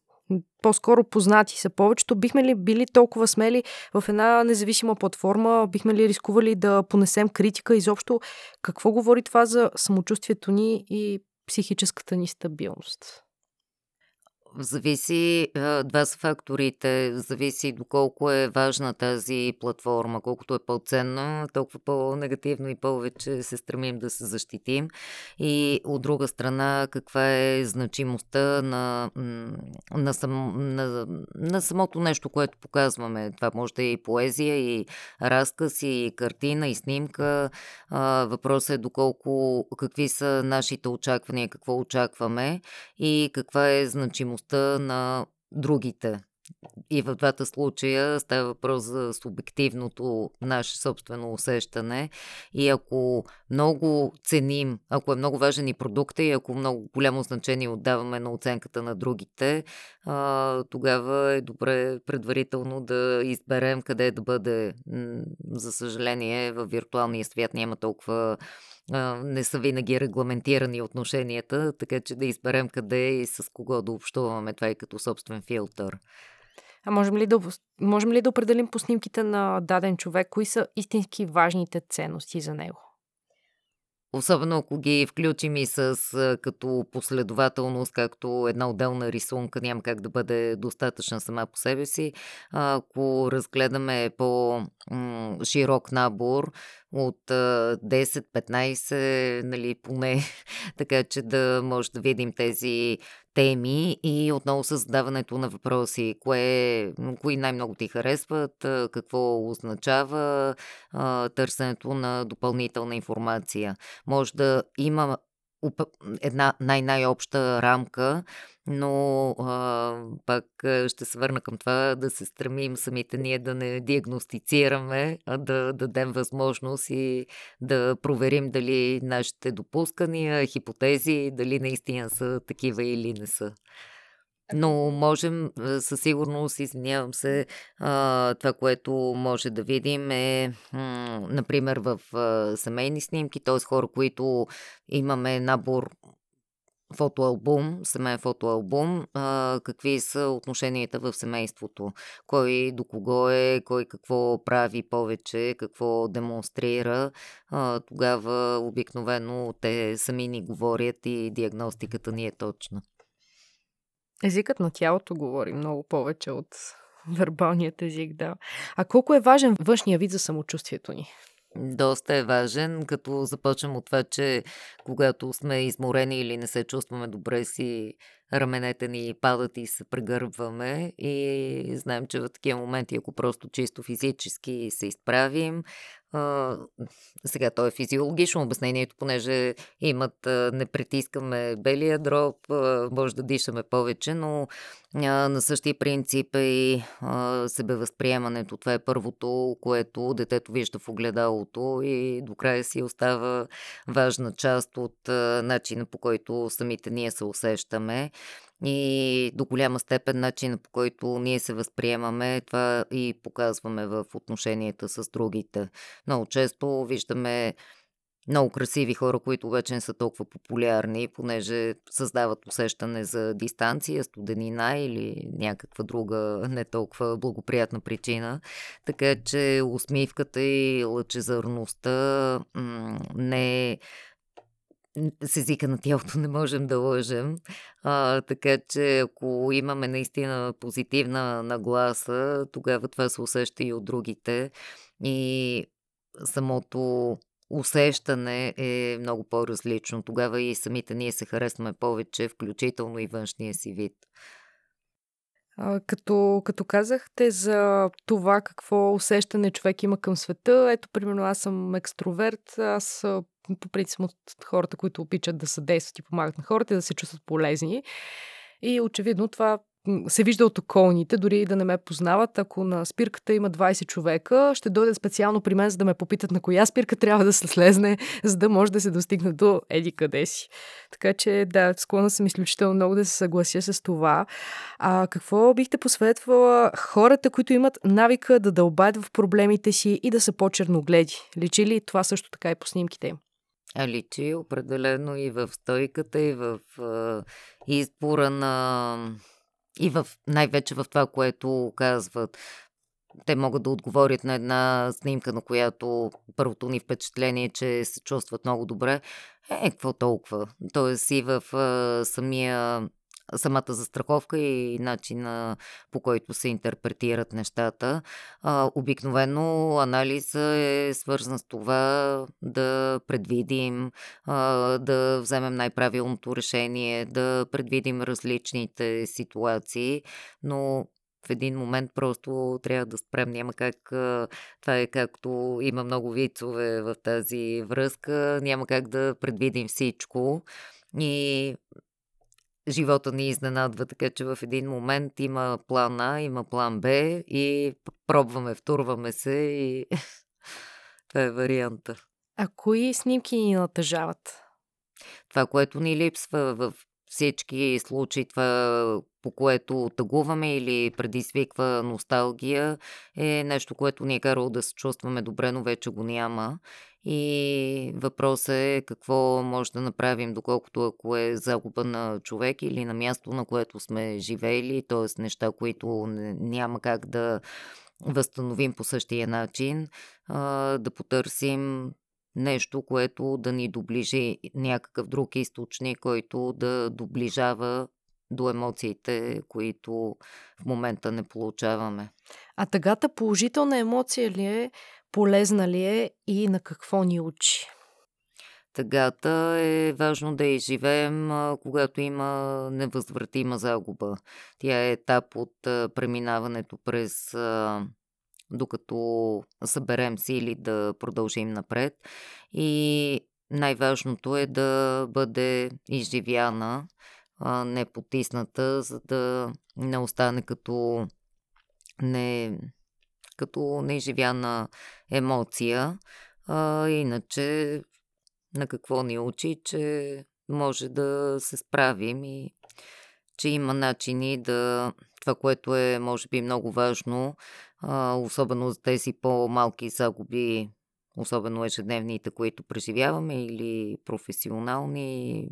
по-скоро познати са повечето. Бихме ли били толкова смели в една независима платформа? Бихме ли рискували да понесем критика? Изобщо какво говори това за самочувствието ни и психическата ни стабилност? Зависи, два са факторите, зависи доколко е важна тази платформа, колкото е по-ценна, толкова по-негативно и повече се стремим да се защитим. И от друга страна, каква е значимостта на, на, сам, на, на самото нещо, което показваме. Това може да е и поезия, и разказ, и картина, и снимка. Въпросът е доколко, какви са нашите очаквания, какво очакваме и каква е значимостта реалността на другите. И в двата случая става въпрос за субективното наше собствено усещане. И ако много ценим, ако е много важен и продукта и ако много голямо значение отдаваме на оценката на другите, тогава е добре предварително да изберем къде да бъде. За съжаление, в виртуалния свят няма толкова не са винаги регламентирани отношенията, така че да изберем къде и с кого да общуваме. Това е като собствен филтър. А можем ли, да, можем ли да определим по снимките на даден човек, кои са истински важните ценности за него? Особено ако ги включим и с като последователност, както една отделна рисунка няма как да бъде достатъчна сама по себе си. Ако разгледаме по-широк набор, от 10-15, нали, поне, така че да може да видим тези теми и отново създаването на въпроси. Кое, кои най-много ти харесват, какво означава търсенето на допълнителна информация. Може да има една най-най-обща рамка, но а, пак ще се върна към това да се стремим самите ние да не диагностицираме, а да дадем възможност и да проверим дали нашите допускания, хипотези, дали наистина са такива или не са. Но можем със сигурност, извинявам се, това, което може да видим е, например, в семейни снимки, т.е. хора, които имаме набор фотоалбум, семейен фотоалбум, какви са отношенията в семейството, кой до кого е, кой какво прави повече, какво демонстрира, тогава обикновено те сами ни говорят и диагностиката ни е точна. Езикът на тялото говори много повече от вербалният език, да. А колко е важен външния вид за самочувствието ни? Доста е важен, като започнем от това, че когато сме изморени или не се чувстваме добре си, раменете ни падат и се прегърбваме и знаем, че в такива моменти, ако просто чисто физически се изправим, А, сега то е физиологично обяснението, понеже имат, а, не притискаме белия дроб, а, може да дишаме повече, но а, на същия принцип е и а, себевъзприемането. Това е първото, което детето вижда в огледалото и до края си остава важна част от а, начина по който самите ние се усещаме и до голяма степен начина по който ние се възприемаме, това и показваме в отношенията с другите. Много често виждаме много красиви хора, които вече не са толкова популярни, понеже създават усещане за дистанция, студенина или някаква друга не толкова благоприятна причина. Така че усмивката и лъчезарността не с езика на тялото не можем да лъжем. А, така че ако имаме наистина позитивна нагласа, тогава това се усеща и от другите. И самото усещане е много по-различно. Тогава и самите ние се харесваме повече, включително и външния си вид. Като, като казахте за това какво усещане човек има към света, ето, примерно, аз съм екстроверт, аз по принцип от хората, които обичат да съдействат и помагат на хората, да се чувстват полезни. И очевидно това се вижда от околните, дори и да не ме познават. Ако на спирката има 20 човека, ще дойдат специално при мен, за да ме попитат на коя спирка трябва да се слезне, за да може да се достигне до еди къде си. Така че, да, склонна съм изключително много да се съглася с това. А какво бихте посветвала хората, които имат навика да дълбаят в проблемите си и да са по-черногледи? Личи ли това също така и по снимките им? Личи определено и в стойката, и в а, избора на и в, най-вече в това, което казват. Те могат да отговорят на една снимка, на която първото ни впечатление е, че се чувстват много добре. Е, какво толкова? Тоест и в а, самия самата застраховка и начина по който се интерпретират нещата. А, обикновено анализа е свързан с това да предвидим, а, да вземем най-правилното решение, да предвидим различните ситуации, но в един момент просто трябва да спрем. Няма как. Това е както има много вицове в тази връзка. Няма как да предвидим всичко. И живота ни изненадва, така че в един момент има план А, има план Б и пробваме, втурваме се и това е варианта. А кои снимки ни натъжават? Това, което ни липсва в всички случаи, това, по което тъгуваме или предизвиква носталгия, е нещо, което ни е карало да се чувстваме добре, но вече го няма. И въпросът е какво може да направим, доколкото ако е загуба на човек или на място, на което сме живеели, т.е. неща, които няма как да възстановим по същия начин, да потърсим нещо, което да ни доближи някакъв друг източник, който да доближава до емоциите, които в момента не получаваме. А тъгата положителна емоция ли е, полезна ли е и на какво ни учи? Тъгата е важно да изживеем, когато има невъзвратима загуба. Тя е етап от преминаването през докато съберем сили да продължим напред. И най-важното е да бъде изживяна, не потисната, за да не остане като не, като неизживяна емоция. А, иначе на какво ни учи, че може да се справим и че има начини да... Това, което е, може би, много важно, особено за тези по-малки загуби, особено ежедневните, които преживяваме, или професионални,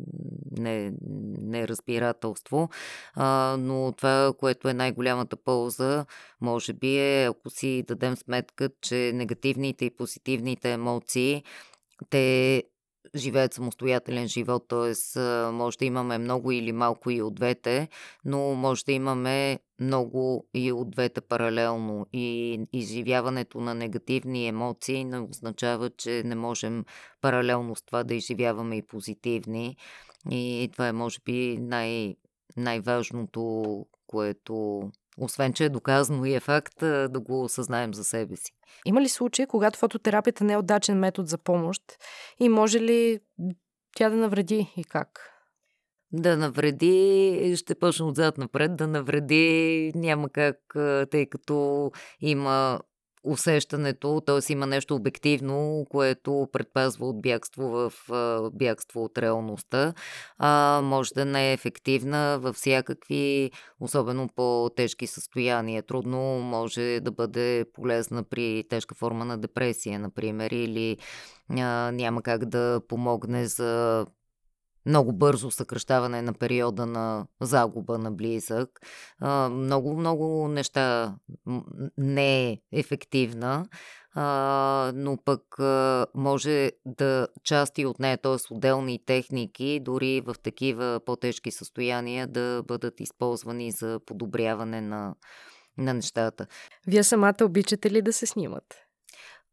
не, неразбирателство. А, но това, което е най-голямата полза, може би е, ако си дадем сметка, че негативните и позитивните емоции, те живеят самостоятелен живот, т.е. може да имаме много или малко и от двете, но може да имаме много и от двете паралелно. И изживяването на негативни емоции не означава, че не можем паралелно с това да изживяваме и позитивни. И това е, може би, най- най-важното, което освен, че е доказано и е факт да го осъзнаем за себе си. Има ли случаи, когато фототерапията не е удачен метод за помощ и може ли тя да навреди и как? Да навреди, ще почна отзад напред, да навреди няма как, тъй като има усещането, т.е. има нещо обективно, което предпазва от бягство в бягство от реалността. А, може да не е ефективна във всякакви, особено по-тежки състояния. Трудно може да бъде полезна при тежка форма на депресия, например, или няма как да помогне за много бързо съкръщаване на периода на загуба на близък. Много, много неща не е ефективна, но пък може да части от нея, т.е. отделни техники, дори в такива по-тежки състояния да бъдат използвани за подобряване на, на нещата. Вие самата обичате ли да се снимате?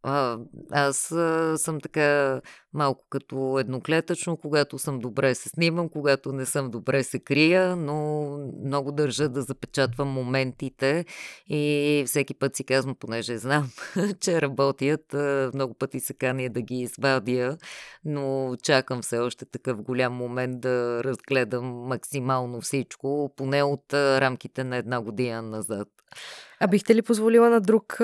А, аз а, съм така малко като едноклетъчно, когато съм добре се снимам, когато не съм добре се крия, но много държа да запечатвам моментите и всеки път си казвам, понеже знам, че работят, много пъти се кания да ги извадя, но чакам все още такъв голям момент да разгледам максимално всичко, поне от рамките на една година назад. А бихте ли позволила на друг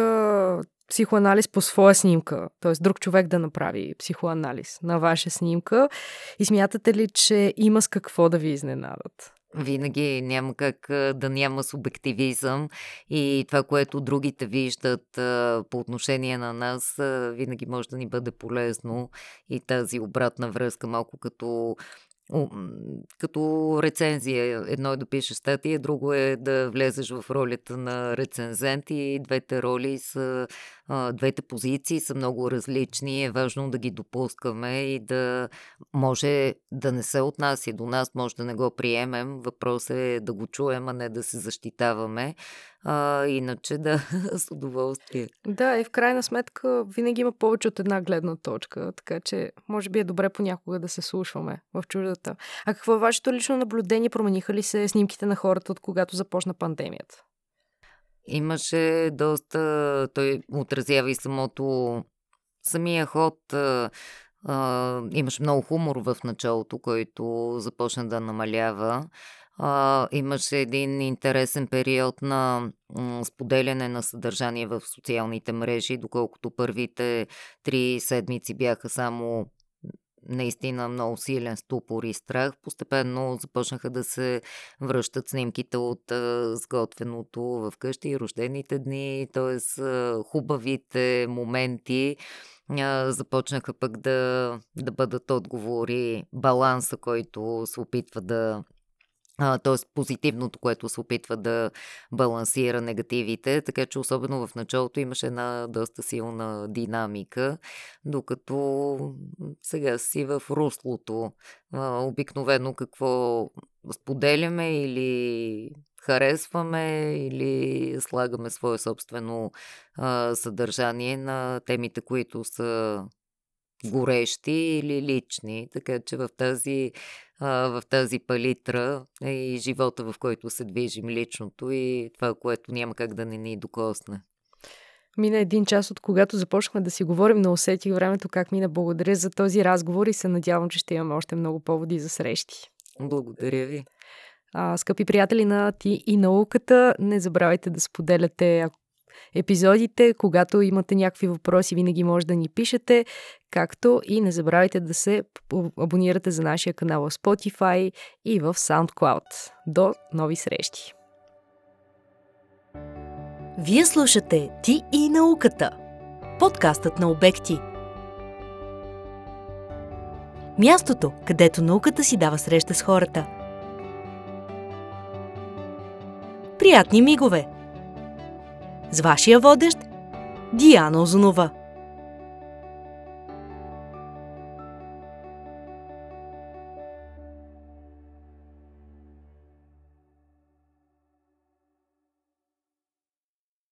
психоанализ по своя снимка, т.е. друг човек да направи психоанализ на ваша снимка и смятате ли, че има с какво да ви изненадат? Винаги няма как да няма субективизъм и това, което другите виждат по отношение на нас, винаги може да ни бъде полезно и тази обратна връзка, малко като като рецензия. Едно е да пишеш статия, друго е да влезеш в ролята на рецензент и двете роли са, двете позиции са много различни. Е важно да ги допускаме и да може да не се отнася до нас, може да не го приемем. Въпрос е да го чуем, а не да се защитаваме. А, иначе да, с удоволствие. Да, и в крайна сметка винаги има повече от една гледна точка, така че може би е добре понякога да се слушваме в чуждата. А какво е вашето лично наблюдение? Промениха ли се снимките на хората от когато започна пандемията? Имаше доста... Той отразява и самото... Самия ход... Uh, имаше много хумор в началото, който започна да намалява. А, имаше един интересен период на споделяне на съдържание в социалните мрежи, доколкото първите три седмици бяха само наистина много силен ступор и страх. Постепенно започнаха да се връщат снимките от а, сготвеното в къщи, рождените дни, т.е. хубавите моменти а, започнаха пък да, да бъдат отговори, баланса, който се опитва да т.е. позитивното, което се опитва да балансира негативите, така че особено в началото имаше една доста силна динамика, докато сега си в руслото. Обикновено какво споделяме или харесваме или слагаме свое собствено а, съдържание на темите, които са горещи или лични, така че в тази, а, в тази палитра е и живота, в който се движим личното и това, което няма как да не ни докосне. Мина един час от когато започнахме да си говорим, но усетих времето как мина. Благодаря за този разговор и се надявам, че ще имаме още много поводи за срещи. Благодаря ви. А, скъпи приятели на Ти и науката, не забравяйте да споделяте, ако епизодите. Когато имате някакви въпроси, винаги може да ни пишете, както и не забравяйте да се абонирате за нашия канал в Spotify и в SoundCloud. До нови срещи! Вие слушате Ти и науката. Подкастът на обекти. Мястото, където науката си дава среща с хората. Приятни мигове! С вашия водещ Диана Озунова.